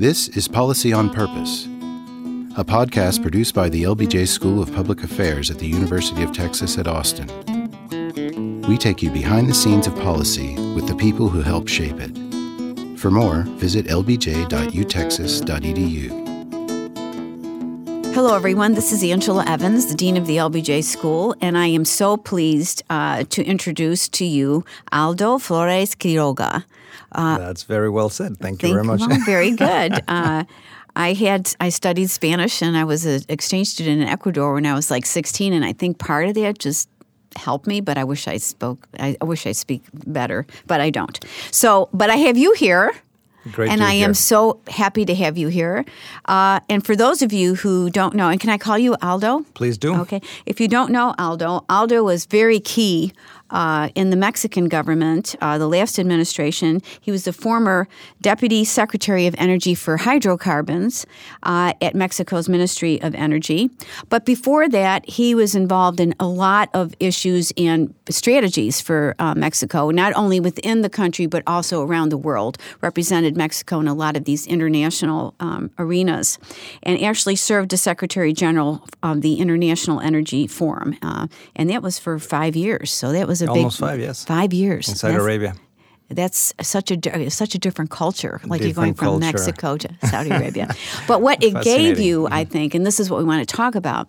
This is Policy on Purpose, a podcast produced by the LBJ School of Public Affairs at the University of Texas at Austin. We take you behind the scenes of policy with the people who help shape it. For more, visit lbj.utexas.edu. Hello, everyone. This is Angela Evans, the Dean of the LBJ School, and I am so pleased uh, to introduce to you Aldo Flores Quiroga. Uh, That's very well said. Thank you very much. Well, very good. Uh, I had I studied Spanish and I was an exchange student in Ecuador when I was like 16, and I think part of that just helped me. But I wish I spoke. I, I wish I speak better, but I don't. So, but I have you here. Great and I am so happy to have you here. Uh, and for those of you who don't know, and can I call you Aldo? Please do. Okay. If you don't know Aldo, Aldo was very key uh, in the Mexican government, uh, the last administration. He was the former Deputy Secretary of Energy for Hydrocarbons uh, at Mexico's Ministry of Energy. But before that, he was involved in a lot of issues and strategies for uh, Mexico, not only within the country, but also around the world, represented Mexico in a lot of these international um, arenas, and actually served as Secretary General of the International Energy Forum. Uh, and that was for five years. So that was was a almost big, five, yes, five years in Saudi Arabia. That's such a such a different culture. Like different you're going from culture. Mexico to Saudi Arabia. but what it gave you, I mm-hmm. think, and this is what we want to talk about,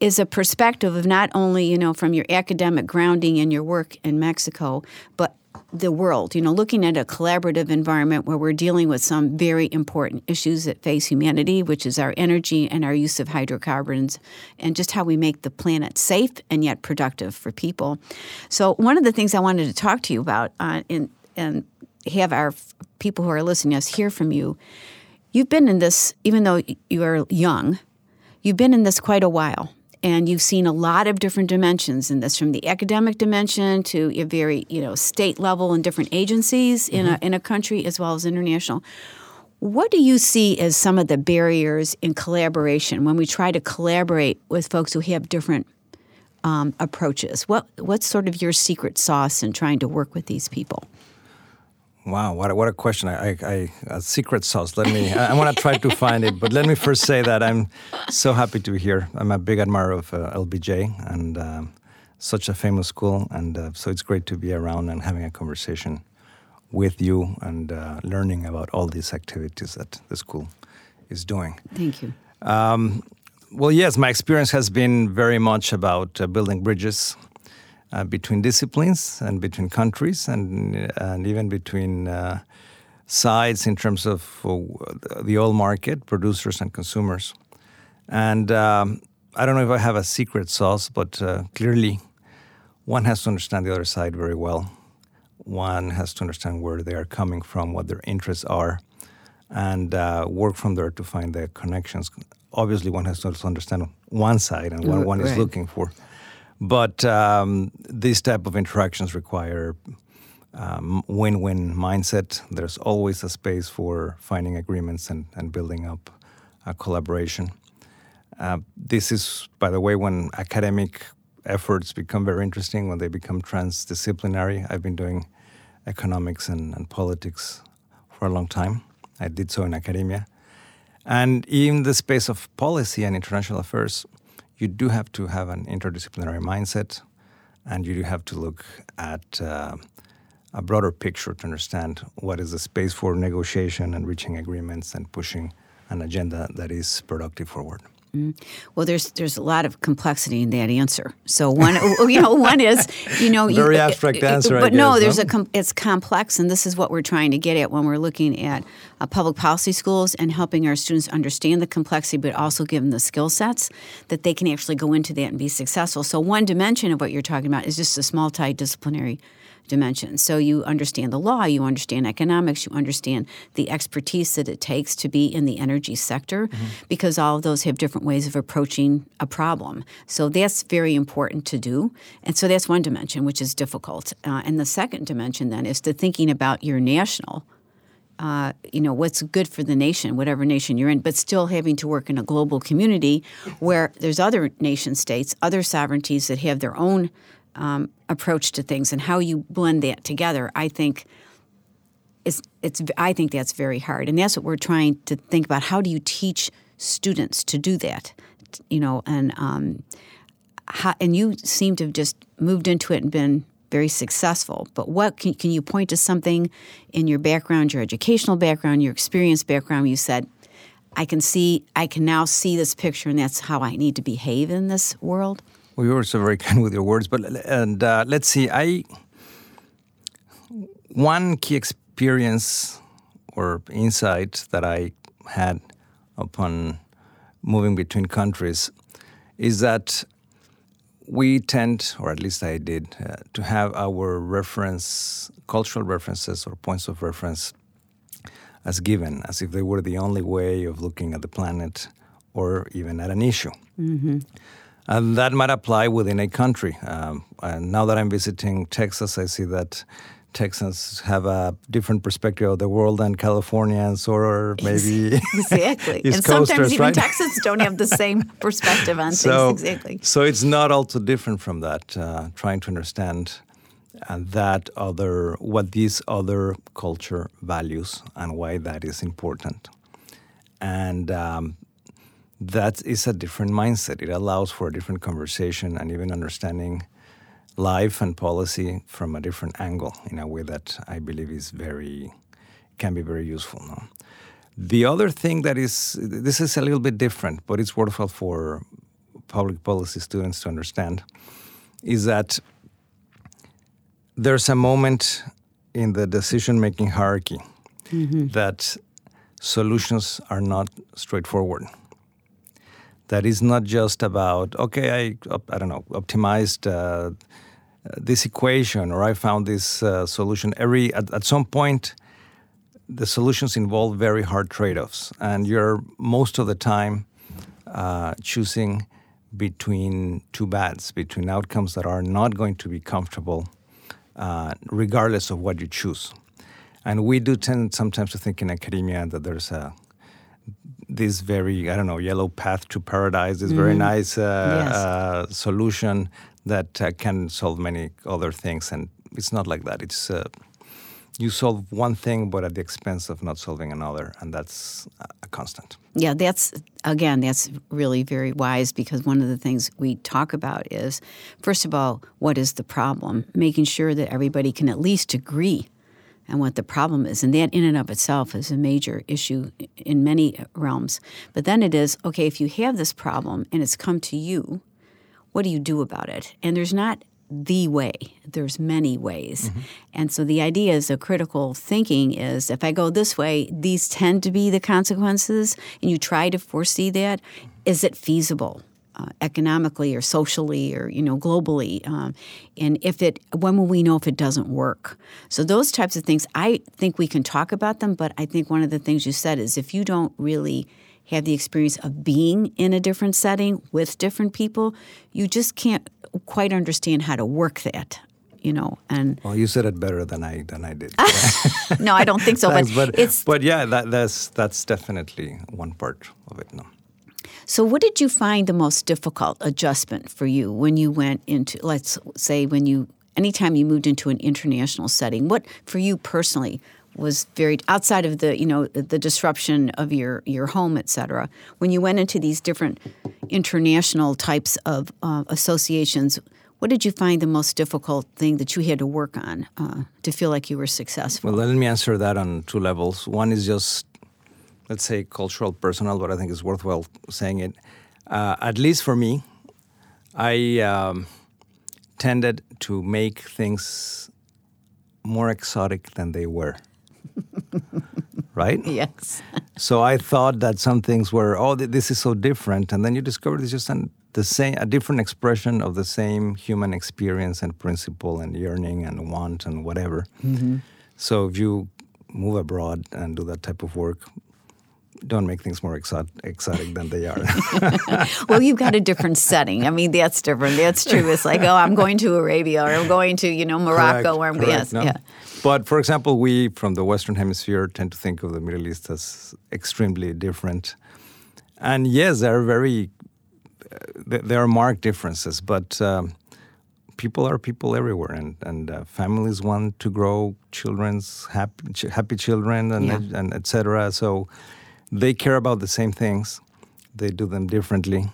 is a perspective of not only you know from your academic grounding and your work in Mexico, but the world, you know, looking at a collaborative environment where we're dealing with some very important issues that face humanity, which is our energy and our use of hydrocarbons, and just how we make the planet safe and yet productive for people. So, one of the things I wanted to talk to you about uh, in, and have our people who are listening to us hear from you, you've been in this, even though you are young, you've been in this quite a while and you've seen a lot of different dimensions in this from the academic dimension to a very you know state level and different agencies in, mm-hmm. a, in a country as well as international. What do you see as some of the barriers in collaboration when we try to collaborate with folks who have different um, approaches? What what's sort of your secret sauce in trying to work with these people Wow, what a, what a question! I, I, I a secret sauce. Let me. I, I want to try to find it, but let me first say that I'm so happy to be here. I'm a big admirer of uh, LBJ and uh, such a famous school, and uh, so it's great to be around and having a conversation with you and uh, learning about all these activities that the school is doing. Thank you. Um, well, yes, my experience has been very much about uh, building bridges uh, between disciplines and between countries and, and even between uh, sides in terms of uh, the oil market, producers and consumers. And um, I don't know if I have a secret sauce, but uh, clearly one has to understand the other side very well. One has to understand where they are coming from, what their interests are, and uh, work from there to find the connections. Obviously, one has to also understand one side and what one is looking for. But um, these type of interactions require um, win-win mindset. There's always a space for finding agreements and, and building up a collaboration. Uh, this is, by the way, when academic efforts become very interesting, when they become transdisciplinary. I've been doing economics and, and politics for a long time. I did so in academia. And in the space of policy and international affairs, you do have to have an interdisciplinary mindset, and you do have to look at uh, a broader picture to understand what is the space for negotiation and reaching agreements and pushing an agenda that is productive forward. Mm-hmm. Well, there's there's a lot of complexity in that answer. So one, you know, one is you know very you, abstract answer, but guess, no, there's huh? a com- it's complex, and this is what we're trying to get at when we're looking at uh, public policy schools and helping our students understand the complexity, but also give them the skill sets that they can actually go into that and be successful. So one dimension of what you're talking about is just this multidisciplinary dimensions. So you understand the law, you understand economics, you understand the expertise that it takes to be in the energy sector mm-hmm. because all of those have different ways of approaching a problem. So that's very important to do. And so that's one dimension, which is difficult. Uh, and the second dimension then is to thinking about your national. Uh, you know what's good for the nation, whatever nation you're in, but still having to work in a global community where there's other nation states, other sovereignties that have their own um, approach to things and how you blend that together, I think it's it's I think that's very hard, and that's what we're trying to think about. How do you teach students to do that? You know, and um, how, and you seem to have just moved into it and been very successful. But what can, can you point to something in your background, your educational background, your experience background? You said, I can see, I can now see this picture, and that's how I need to behave in this world. Well, you were so very kind with your words, but and uh, let's see. I one key experience or insight that I had upon moving between countries is that we tend, or at least I did, uh, to have our reference, cultural references or points of reference as given, as if they were the only way of looking at the planet or even at an issue. Mm-hmm. And that might apply within a country. Um, and now that I'm visiting Texas, I see that Texans have a different perspective of the world than Californians or maybe exactly. and sometimes even right? Texans don't have the same perspective on so, things. Exactly. So it's not all too different from that. Uh, trying to understand uh, that other what this other culture values and why that is important, and um, that is a different mindset. It allows for a different conversation and even understanding life and policy from a different angle in a way that I believe is very can be very useful. No? The other thing that is this is a little bit different, but it's worthwhile for public policy students to understand is that there's a moment in the decision making hierarchy mm-hmm. that solutions are not straightforward that is not just about okay i i don't know optimized uh, this equation or I found this uh, solution. Every at, at, some point, the solutions involve very hard trade-offs, and you're most of the time uh, choosing between two bads, between outcomes that are not going to be comfortable, uh, regardless of what you choose. And we do tend sometimes to think in academia that there's a this very I don't know yellow path to paradise, this mm. very nice uh, yes. uh, solution that uh, can solve many other things. And it's not like that. It's uh, you solve one thing, but at the expense of not solving another, and that's a constant. Yeah, that's again, that's really very wise because one of the things we talk about is, first of all, what is the problem? Making sure that everybody can at least agree on what the problem is. And that, in and of itself, is a major issue in many realms. But then it is okay, if you have this problem and it's come to you, what do you do about it? And there's not the way, there's many ways. Mm-hmm. And so the idea is a critical thinking is if I go this way, these tend to be the consequences, and you try to foresee that. Is it feasible? Uh, economically or socially or you know globally um, and if it when will we know if it doesn't work so those types of things i think we can talk about them but i think one of the things you said is if you don't really have the experience of being in a different setting with different people, you just can't quite understand how to work that. You know, and well, you said it better than I than I did. no, I don't think so. Thanks, but, but, it's but yeah, that, that's that's definitely one part of it. No. So, what did you find the most difficult adjustment for you when you went into, let's say, when you, anytime you moved into an international setting? What, for you personally, was very outside of the you know the disruption of your your home, et cetera. When you went into these different international types of uh, associations, what did you find the most difficult thing that you had to work on uh, to feel like you were successful? Well, let me answer that on two levels. One is just let's say cultural, personal, but I think it's worthwhile saying it. Uh, at least for me, I um, tended to make things more exotic than they were right? Yes. so I thought that some things were, oh, this is so different, and then you discover it's just an, the same, a different expression of the same human experience and principle and yearning and want and whatever. Mm-hmm. So if you move abroad and do that type of work, don't make things more exotic, exotic than they are. well, you've got a different setting. I mean, that's different. That's true. It's like, oh, I'm going to Arabia or I'm going to, you know, Morocco or I'm correct, yes, no? yeah. But for example, we from the Western Hemisphere tend to think of the Middle East as extremely different. And yes, there are very uh, there are marked differences, but um, people are people everywhere, and and uh, families want to grow children's happy ch- happy children and Yeah. and etc. So they care about the same things. They do them differently.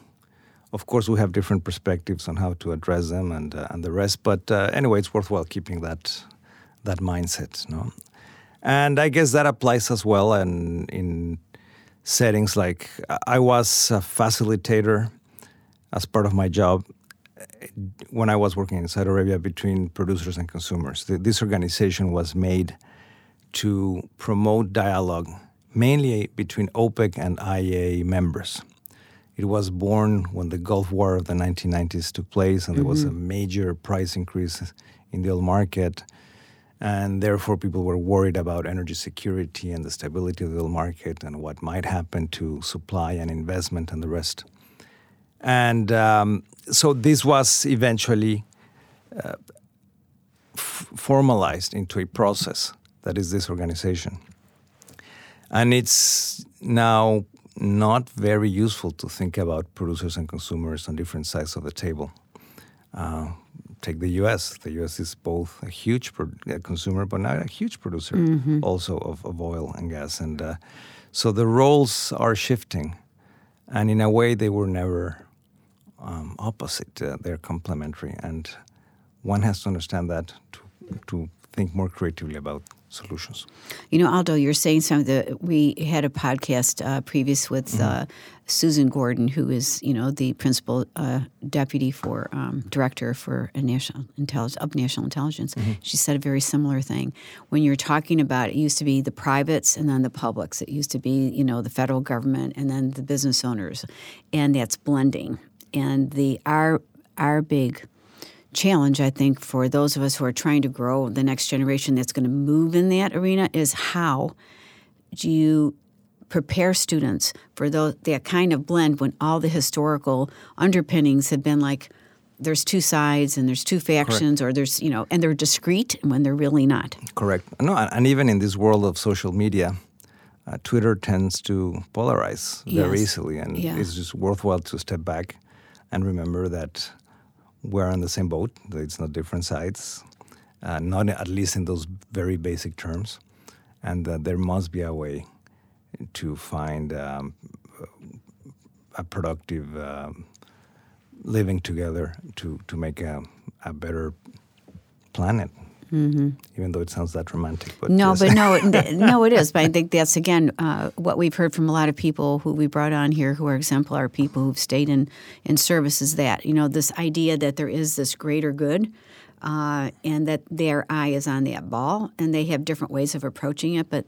Of course, we have different perspectives on how to address them and uh, and the rest. But uh, anyway, it's worthwhile keeping that that mindset. No, and I guess that applies as well in in settings like I was a facilitator as part of my job when I was working in Saudi Arabia between producers and consumers. This organization was made to promote dialogue mainly between OPEC and IEA members. It was born when the Gulf War of the 1990s took place, and there was a major price increase in the oil market. And therefore, people were worried about energy security and the stability of the oil market and what might happen to supply and investment and the rest. And um, so this was eventually uh, f- formalized into a process that is this organization. And it's now not very useful to think about producers and consumers on different sides of the table. Uh, take the U.S. The U.S. is both a huge pro- uh, consumer, but not a huge producer also of, of oil and gas. And uh, so the roles are shifting, and in a way, they were never um, opposite. Uh, they're complementary, and one has to understand that to to think more creatively about solutions. You know, Aldo, you're saying something that we had a podcast uh, previous with uh, Susan Gordon, who is, you know, the principal uh, deputy for um, director for a national intelligence of national intelligence. She said a very similar thing. When you're talking about it used to be the privates and then the publics. It used to be, you know, the federal government and then the business owners, and that's blending. And the our our big challenge, I think, for those of us who are trying to grow the next generation that's going to move in that arena is how do you prepare students for those, that kind of blend when all the historical underpinnings have been like there's two sides and there's two factions or there's you know and they're discrete when they're really not Correct. No, and even in this world of social media, uh, Twitter tends to polarize very easily, and Yeah. it's just worthwhile to step back and remember that we're on the same boat. It's not different sides, uh, not at least in those very basic terms, and that there must be a way to find um, a productive um, living together to to make a, a better planet. Even though it sounds that romantic, but Mm-hmm. no yes. but no it- no it is but i think that's again uh, what we've heard from a lot of people who we brought on here who are exemplar people who've stayed in in service is that you know this idea that there is this greater good uh, and that their eye is on that ball and they have different ways of approaching it but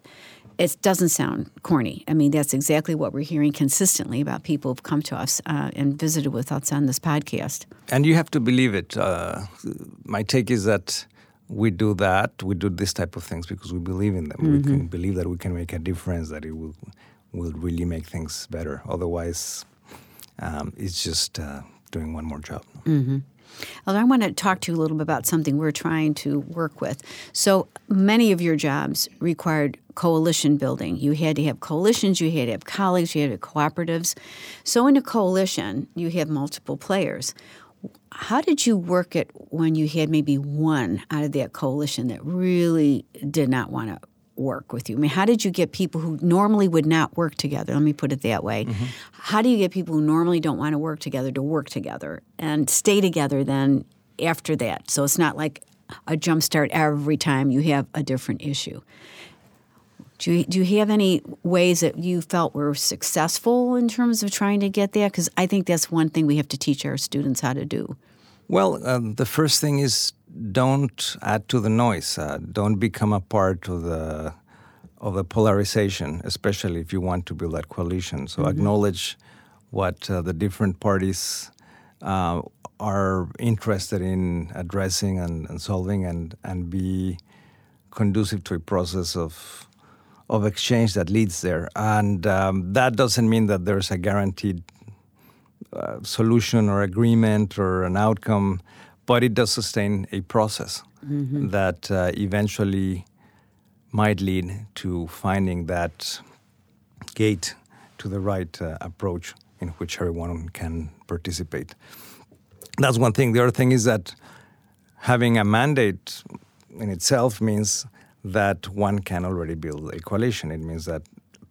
it doesn't sound corny i mean that's exactly what we're hearing consistently about people who've come to us uh, and visited with us on this podcast and you have to believe it. Uh, my take is that we do that, we do this type of things because we believe in them. We can believe that we can make a difference, that it will will really make things better. Otherwise, um, it's just uh, doing one more job. Well, I want to talk to you a little bit about something we're trying to work with. So many of your jobs required coalition building. You had to have coalitions, you had to have colleagues, you had to have cooperatives. So in a coalition, you have multiple players. How did you work it when you had maybe one out of that coalition that really did not want to work with you? I mean, how did you get people who normally would not work together? Let me put it that way. Mm-hmm. How do you get people who normally don't want to work together to work together and stay together then after that? So it's not like a jump start every time you have a different issue. Do you, do you have any ways that you felt were successful in terms of trying to get that? Because I think that's one thing we have to teach our students how to do. Well, um, the first thing is don't add to the noise. Uh, don't become a part of the of the polarization, especially if you want to build that coalition. So acknowledge what uh, the different parties uh, are interested in addressing and, and solving, and and be conducive to a process of of exchange that leads there. And um, that doesn't mean that there's a guaranteed uh, solution or agreement or an outcome, but it does sustain a process that uh, eventually might lead to finding that gate to the right uh, approach in which everyone can participate. That's one thing. The other thing is that having a mandate in itself means that one can already build a coalition. It means that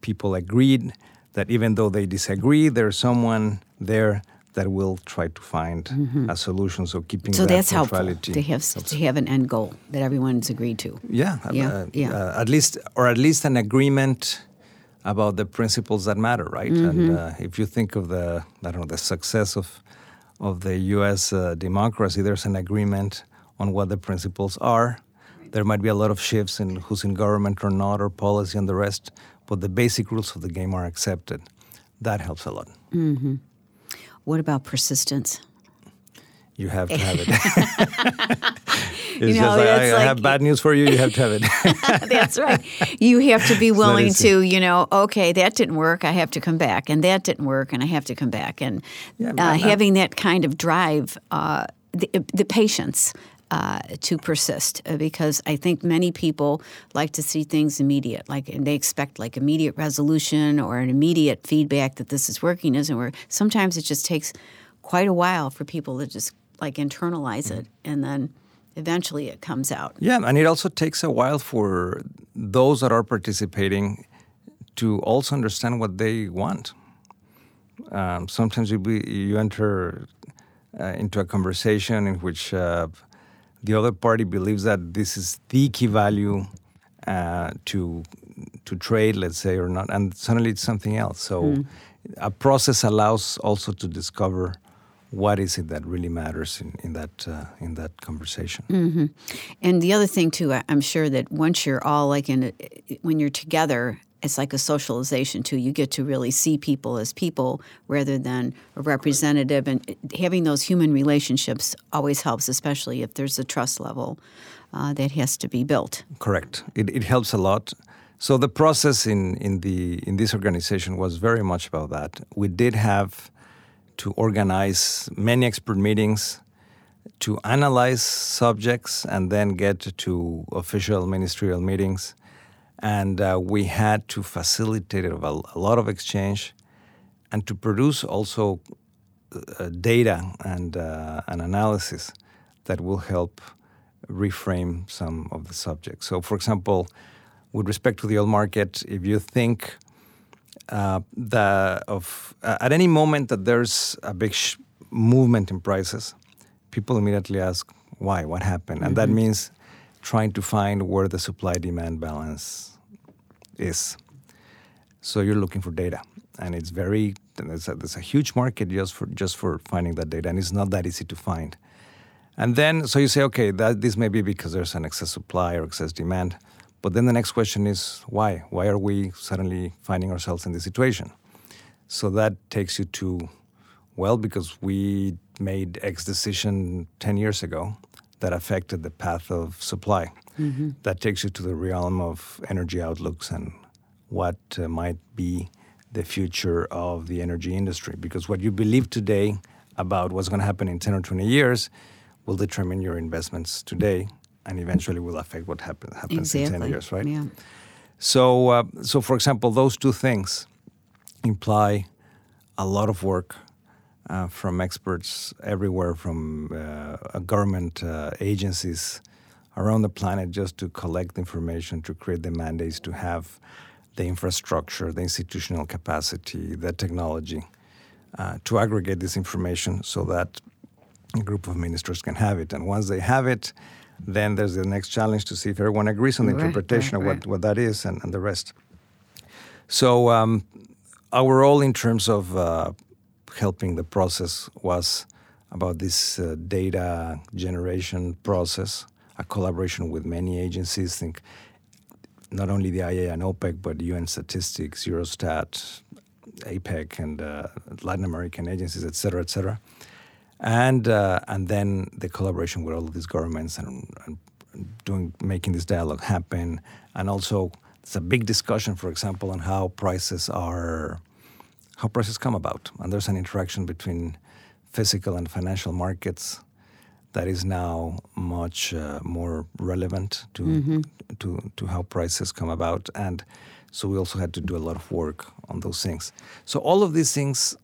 people agreed that even though they disagree, there's someone there that will try to find mm-hmm. a solution. So keeping so that that's helpful to have to have an end goal that everyone's agreed to. Yeah, yeah, uh, yeah. Uh, at least or at least an agreement about the principles that matter, right? Mm-hmm. And uh, if you think of the I don't know the success of of the U.S. Uh, democracy, there's an agreement on what the principles are. There might be a lot of shifts in who's in government or not, or policy and the rest, but the basic rules of the game are accepted. That helps a lot. Mm-hmm. What about persistence? You have to have it. you know, like, I, like, I, have bad news for you. You have to have it. that's right. You have to be willing to, you know, okay, that didn't work. I have to come back, and that didn't work, and I have to come back, and yeah, uh, having that kind of drive, uh, the, the patience uh, to persist uh, because I think many people like to see things immediate, like and they expect like immediate resolution or an immediate feedback that this is working, isn't working. Sometimes it just takes quite a while for people to just like internalize it, and then eventually it comes out. Yeah, and it also takes a while for those that are participating to also understand what they want. Um, sometimes you, be, you enter uh, into a conversation in which uh, the other party believes that this is the key value uh, to to trade, let's say, or not, and suddenly it's something else. So mm. a process allows also to discover what is it that really matters in, in that uh, in that conversation. Mm-hmm. And the other thing too, I'm sure that once you're all like in, a, when you're together it's like a socialization too. You get to really see people as people rather than a representative, and having those human relationships always helps, especially if there's a trust level uh, that has to be built. Correct. It, it helps a lot. So the process in in the in this organization was very much about that. We did have to organize many expert meetings to analyze subjects and then get to official ministerial meetings and uh, we had to facilitate a, a, lot of exchange and to produce also uh, data and uh, an analysis that will help reframe some of the subjects. So, for example, with respect to the oil market, if you think uh, the, of at any moment that there's a big sh- movement in prices, people immediately ask why, what happened, and mm-hmm. that means trying to find where the supply demand balance is. So you're looking for data, and it's very there's a, there's a huge market just for just for finding that data, and it's not that easy to find. And then so you say, okay, that this may be because there's an excess supply or excess demand, but then the next question is why? Why are we suddenly finding ourselves in this situation? So that takes you to, well, because we made X decision 10 years ago that affected the path of supply. Mm-hmm. That takes you to the realm of energy outlooks and what uh, might be the future of the energy industry. Because what you believe today about what's going to happen in 10 or 20 years will determine your investments today and eventually will affect what happen, happens exactly. in 10 years, right? Yeah. So, uh, so, for example, those two things imply a lot of work uh, from experts everywhere, from uh, government uh, agencies around the planet just to collect information, to create the mandates, to have the infrastructure, the institutional capacity, the technology uh, to aggregate this information so that a group of ministers can have it. And once they have it, then there's the next challenge to see if everyone agrees on the right, interpretation right, of what, what that is and, and the rest. So, um, our role in terms of uh, helping the process was about this uh, data generation process a collaboration with many agencies. Think not only the IEA and OPEC, but UN Statistics, Eurostat, APEC, and uh, Latin American agencies, et cetera, et cetera. And uh, and then the collaboration with all of these governments and, and doing making this dialogue happen, and also it's a big discussion, for example, on how prices are, how prices come about, and there's an interaction between physical and financial markets that is now much uh, more relevant to, mm-hmm. to to how prices come about, and so we also had to do a lot of work on those things. So all of these things,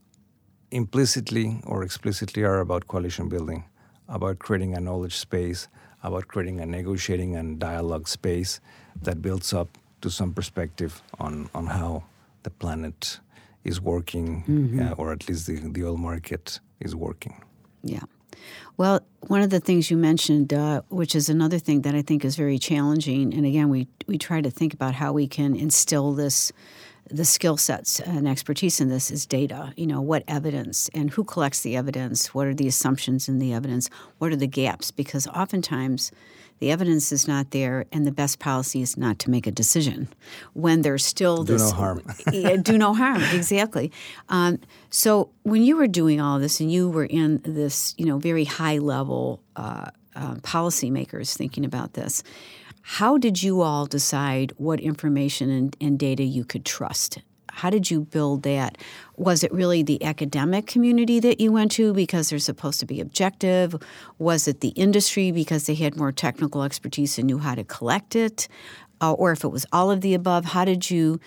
implicitly or explicitly, are about coalition building. about creating a knowledge space, about creating a negotiating and dialogue space that builds up to some perspective on, on how the planet is working, Mm-hmm. uh, or at least the, the oil market is working. Yeah. Well, one of the things you mentioned, uh, which is another thing that I think is very challenging, and again, we we try to think about how we can instill this, the skill sets and expertise in this is data. You know, what evidence and who collects the evidence? What are the assumptions in the evidence? What are the gaps? Because oftentimes, the evidence is not there, and the best policy is not to make a decision when there's still Do this no harm. do no harm exactly um, so when you were doing all this and you were in this you know very high level uh, uh, policymakers thinking about this how did you all decide what information and, and data you could trust how did you build that was it really the academic community that you went to because they're supposed to be objective was it the industry because they had more technical expertise and knew how to collect it uh, or if it was all of the above how did you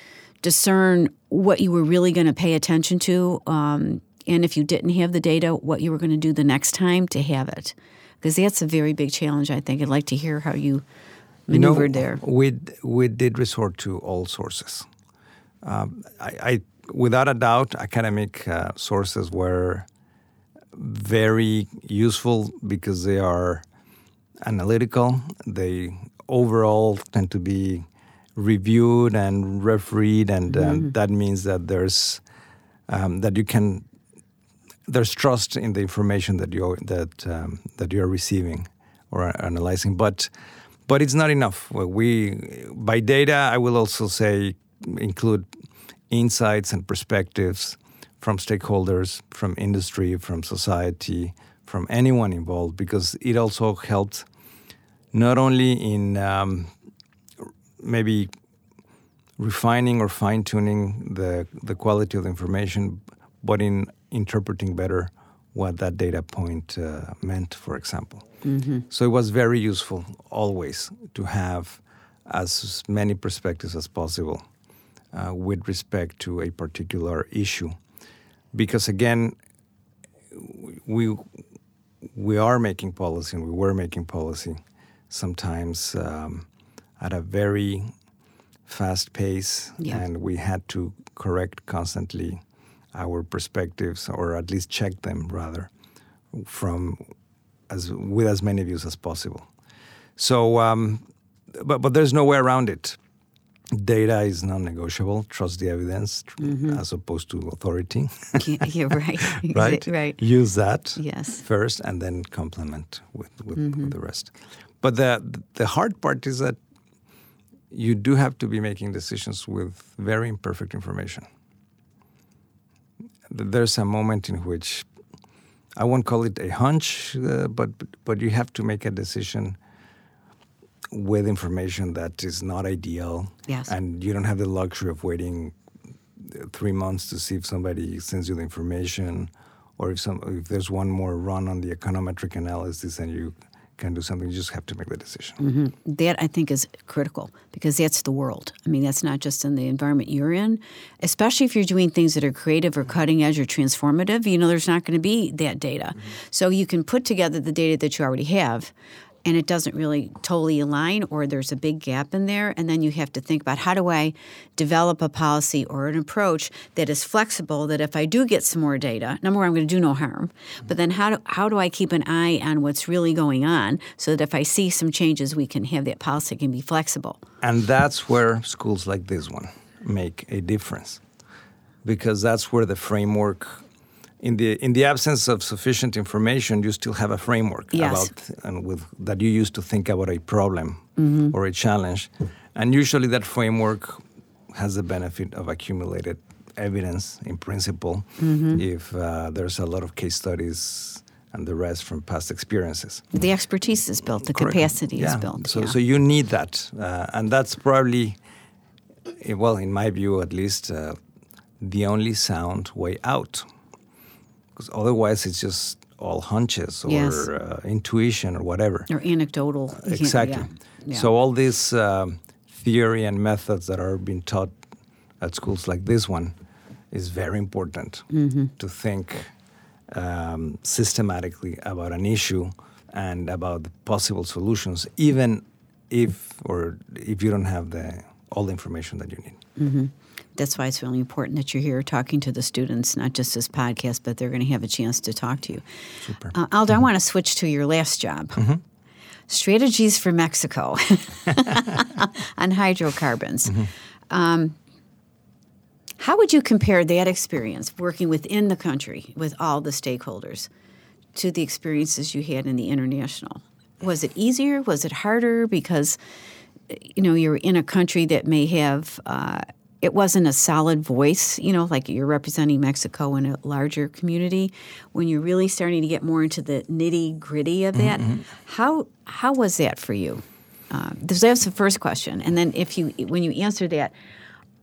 discern what you were really going to pay attention to, um, and if you didn't have the data, what you were going to do the next time to have it. Because that's a very big challenge, I think. I'd like to hear how you You know, maneuvered there. We we did resort to all sources. Um, I, I, without a doubt, academic uh, sources were very useful because they are analytical. They overall tend to be reviewed and refereed, and um, that means that there's um, that you can there's trust in the information that you that um, that you are receiving or analyzing, but but it's not enough. We by data, I will also say include insights and perspectives from stakeholders, from industry, from society, from anyone involved, because it also helped not only in um, maybe refining or fine tuning the the quality of the information, but in interpreting better what that data point uh, meant, for example. So it was very useful always to have as many perspectives as possible uh, with respect to a particular issue, because again, we we are making policy and we were making policy sometimes um, at a very fast pace, Yeah. and we had to correct constantly our perspectives, or at least check them rather, from as with as many views as possible. So, um, but but there's no way around it. Data is non-negotiable. Trust the evidence, tr- as opposed to authority. Yeah, right. right? Right. Use that Yes. first, and then complement with with, with the rest. But the the hard part is that you do have to be making decisions with very imperfect information. There's a moment in which I won't call it a hunch, uh, but but you have to make a decision with information that is not ideal, Yes. and you don't have the luxury of waiting three months to see if somebody sends you the information, or if some if there's one more run on the econometric analysis and you can do something. You just have to make the decision. Mm-hmm. That I think is critical because that's the world. I mean, that's not just in the environment you're in, especially if you're doing things that are creative or cutting edge or transformative. You know, there's not going to be that data. Mm-hmm. So you can put together the data that you already have. And it doesn't really totally align, or there's a big gap in there. And then you have to think about how do I develop a policy or an approach that is flexible, that if I do get some more data, number one, I'm going to do no harm. But then how do, how do I keep an eye on what's really going on so that if I see some changes, we can have that policy can be flexible? And that's where schools like this one make a difference, because that's where the framework. In the in the absence of sufficient information, you still have a framework Yes. about and with that you use to think about a problem Mm-hmm. or a challenge, and usually that framework has the benefit of accumulated evidence in principle. Mm-hmm. If uh, there's a lot of case studies and the rest from past experiences. The expertise is built, the Correct. capacity yeah. is built. So, yeah. so you need that, uh, and that's probably, eh, well, in my view at least, uh, the only sound way out. Because otherwise, it's just all hunches or Yes. uh, intuition or whatever. or anecdotal. Exactly. yeah, yeah. So all this um, theory and methods that are being taught at schools like this one is very important Mm-hmm. to think um, systematically about an issue and about the possible solutions, even if or if you don't have the all the information that you need. Mm-hmm. That's why it's really important that you're here talking to the students, not just this podcast, but they're going to have a chance to talk to you. Super. Uh, Aldo, I want to switch to your last job. Mm-hmm. Strategies for Mexico on hydrocarbons. Um, how would you compare that experience working within the country with all the stakeholders to the experiences you had in the international? Was it easier? Was it harder? Because you know you're in a country that may have uh, it wasn't a solid voice. You know, like you're representing Mexico in a larger community. When you're really starting to get more into the nitty gritty of that, how how was that for you? Uh, that's the first question, and then if you when you answer that.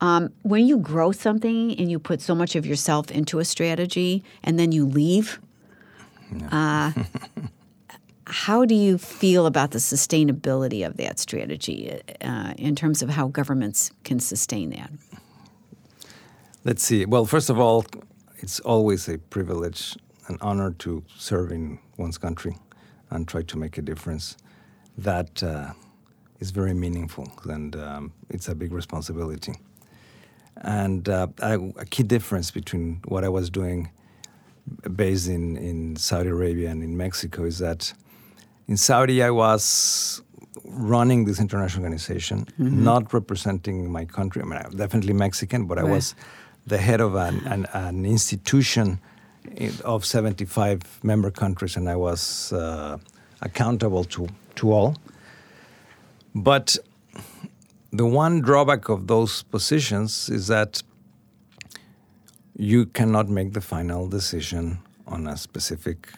Um, when you grow something and you put so much of yourself into a strategy and then you leave, uh, how do you feel about the sustainability of that strategy uh, in terms of how governments can sustain that? Let's see. Well, first of all, it's always a privilege, an honor to serve in one's country and try to make a difference. That uh, is very meaningful, and um, it's a big responsibility. And uh, key difference between what I was doing based in, in Saudi Arabia and in Mexico is that in Saudi I was running this international organization, mm-hmm. not representing my country. I mean, I'm definitely Mexican, but right. I was the head of an, an, an, institution of 75 member countries, and I was uh, accountable to, to all. But the one drawback of those positions is that you cannot make the final decision on a specific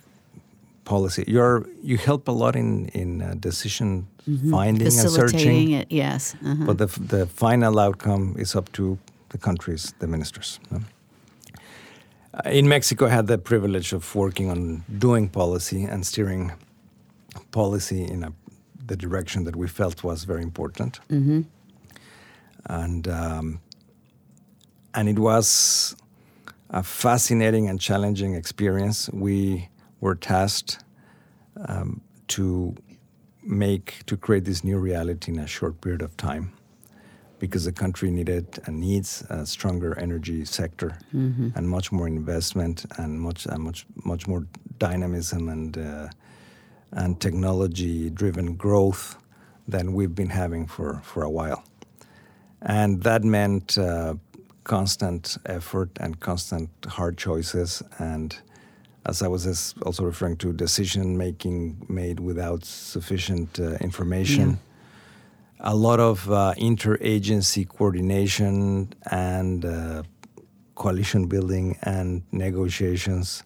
policy. You're you help a lot in in uh, decision mm-hmm. finding and searching. it, yes. Uh-huh. But the the final outcome is up to the countries, the ministers. No? Uh, in Mexico, I had the privilege of working on doing policy and steering policy in a, the direction that we felt was very important. Mm-hmm and um, and it was a fascinating and challenging experience. We were tasked um, to make to create this new reality in a short period of time because the country needed and needs a stronger energy sector mm-hmm. and much more investment and much uh, much much more dynamism and uh, and technology driven growth than we've been having for, for a while. And that meant uh, constant effort and constant hard choices. And as I was also referring to, decision making made without sufficient uh, information. Yeah. A lot of uh, interagency coordination and uh, coalition building and negotiations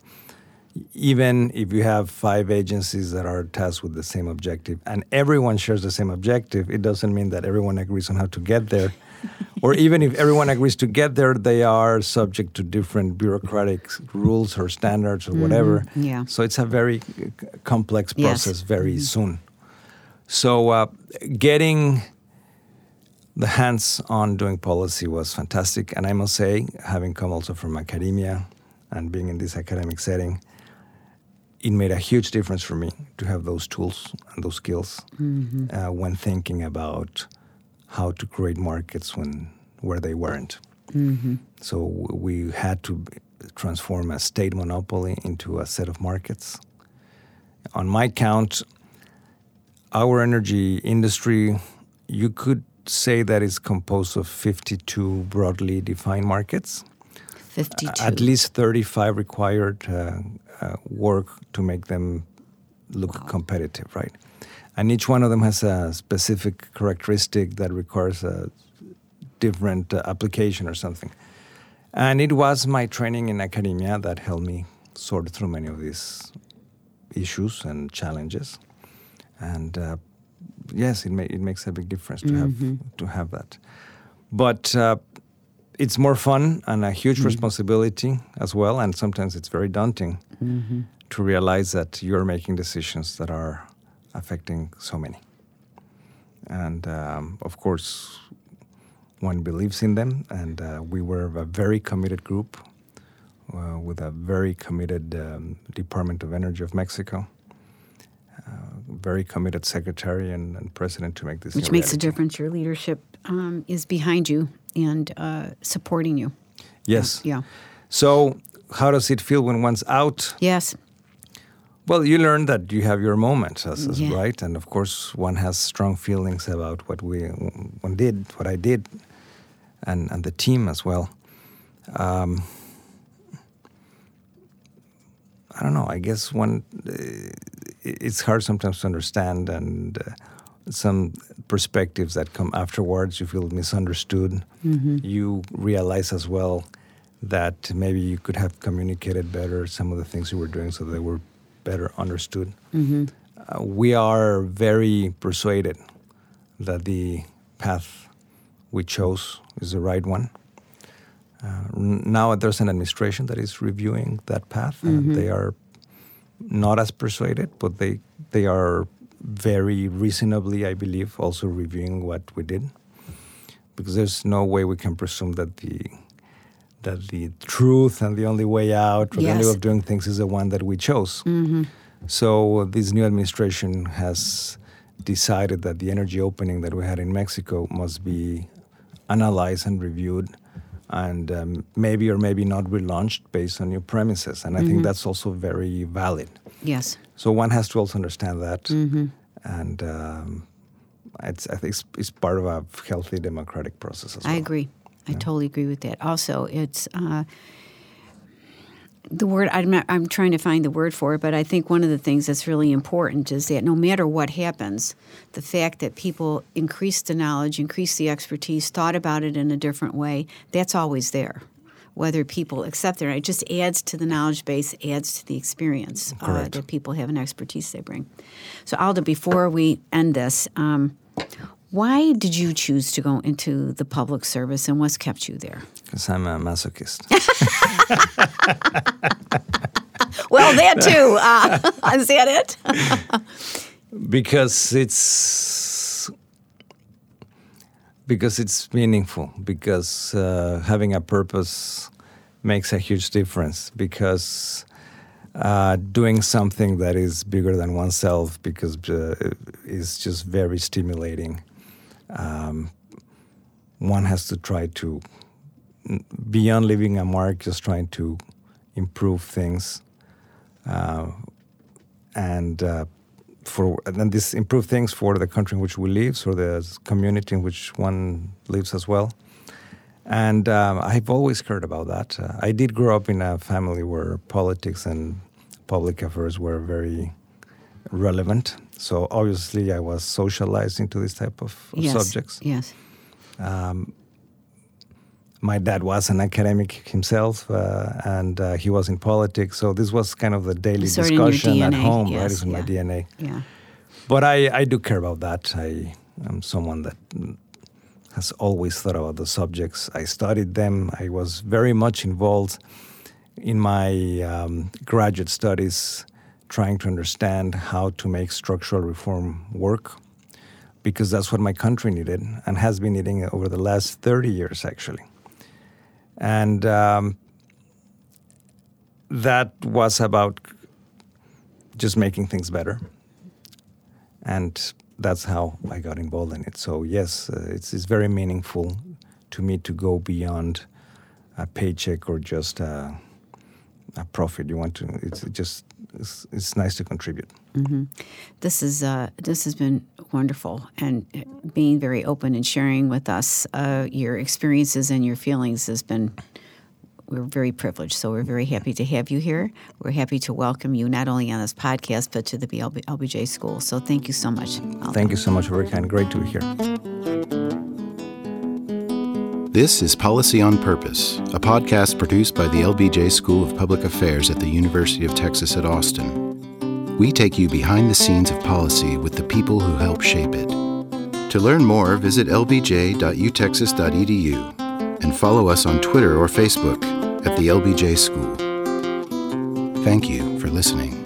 even if you have five agencies that are tasked with the same objective and everyone shares the same objective, it doesn't mean that everyone agrees on how to get there. or even if everyone agrees to get there, they are subject to different bureaucratic rules or standards or mm-hmm. whatever. Yeah. So it's a very complex process yes. very mm-hmm. soon. So uh, getting the hands on doing policy was fantastic. And I must say, having come also from academia and being in this academic setting, it made a huge difference for me to have those tools and those skills mm-hmm. uh, when thinking about how to create markets when where they weren't. Mm-hmm. So we had to transform a state monopoly into a set of markets. On my count, our energy industry, you could say that is composed of 52 broadly defined markets. 52. At least 35 required uh, uh, work to make them look wow. competitive, right? And each one of them has a specific characteristic that requires a different uh, application or something. And it was my training in academia that helped me sort through many of these issues and challenges. And uh, yes, it, may, it makes a big difference to mm-hmm. have to have that. But uh, it's more fun and a huge mm-hmm. responsibility as well, and sometimes it's very daunting mm-hmm. to realize that you're making decisions that are affecting so many. And um, of course, one believes in them, and uh, we were a very committed group uh, with a very committed um, Department of Energy of Mexico. very committed secretary and, and, president to make this. Which makes a difference. Your leadership um, is behind you and uh, supporting you. Yes. Yeah. So, how does it feel when one's out? Yes. Well, you learn that you have your moments, as, yeah. right? And of course, one has strong feelings about what we one did, what I did, and and the team as well. Um, I don't know. I guess one, uh, it's hard sometimes to understand, and uh, some perspectives that come afterwards, you feel misunderstood. Mm-hmm. You realize as well that maybe you could have communicated better some of the things you were doing so they were better understood. Mm-hmm. Uh, we are very persuaded that the path we chose is the right one. Uh, now there's an administration that is reviewing that path, and mm-hmm. they are not as persuaded, but they they are very reasonably, I believe, also reviewing what we did, because there's no way we can presume that the that the truth and the only way out or yes. the only way of doing things is the one that we chose. Mm-hmm. So this new administration has decided that the energy opening that we had in Mexico must be analyzed and reviewed and um, maybe or maybe not relaunched based on new premises. And I mm-hmm. think that's also very valid. Yes. So one has to also understand that. Mm-hmm. And um, it's, I think it's, it's, part of a healthy democratic process as well. I agree. I yeah. totally agree with that. Also, it's uh, the word I'm not, I'm trying to find the word for it, but I think one of the things that's really important is that no matter what happens, the fact that people increase the knowledge, increase the expertise, thought about it in a different way, that's always there. Whether people accept it, or not. it just adds to the knowledge base, adds to the experience uh, that people have and expertise they bring. So, Alda, before we end this, um, why did you choose to go into the public service and what's kept you there? Because I'm a masochist. well, that too. Uh, is that it? because it's because it's meaningful. Because uh, having a purpose makes a huge difference. Because uh, doing something that is bigger than oneself because uh, is just very stimulating. Um, one has to try to beyond leaving a mark, just trying to improve things, uh, and uh, for and this improve things for the country in which we live, or the community in which one lives as well. And um, I've always heard about that. Uh, I did grow up in a family where politics and public affairs were very relevant. So obviously, I was socialized into this type of, of yes, subjects. Yes. Um, my dad was an academic himself, uh, and uh, he was in politics. So this was kind of the daily sort discussion at home, yes, right? It's in yeah. my DNA. Yeah. But I, I do care about that. I am someone that has always thought about the subjects. I studied them. I was very much involved in my um, graduate studies, trying to understand how to make structural reform work because that's what my country needed and has been needing over the last 30 years, actually and um, that was about just making things better. And that's how i got involved in it. So yes uh, it's, it's very meaningful to me to go beyond a paycheck or just a, a profit. You want to it's just it's, it's nice to contribute mm-hmm. this is uh, this has been wonderful and being very open and sharing with us uh, your experiences and your feelings has been we're very privileged. So we're very happy to have you here. We're happy to welcome you not only on this podcast but to the LB, LBJ School. So thank you so much. Thank you so much, very kind. Great to be here. This is Policy on Purpose, a podcast produced by the LBJ School of Public Affairs at the University of Texas at Austin. We take you behind the scenes of policy with the people who help shape it. To learn more, visit lbj.utexas.edu and follow us on Twitter or Facebook at the LBJ School. Thank you for listening.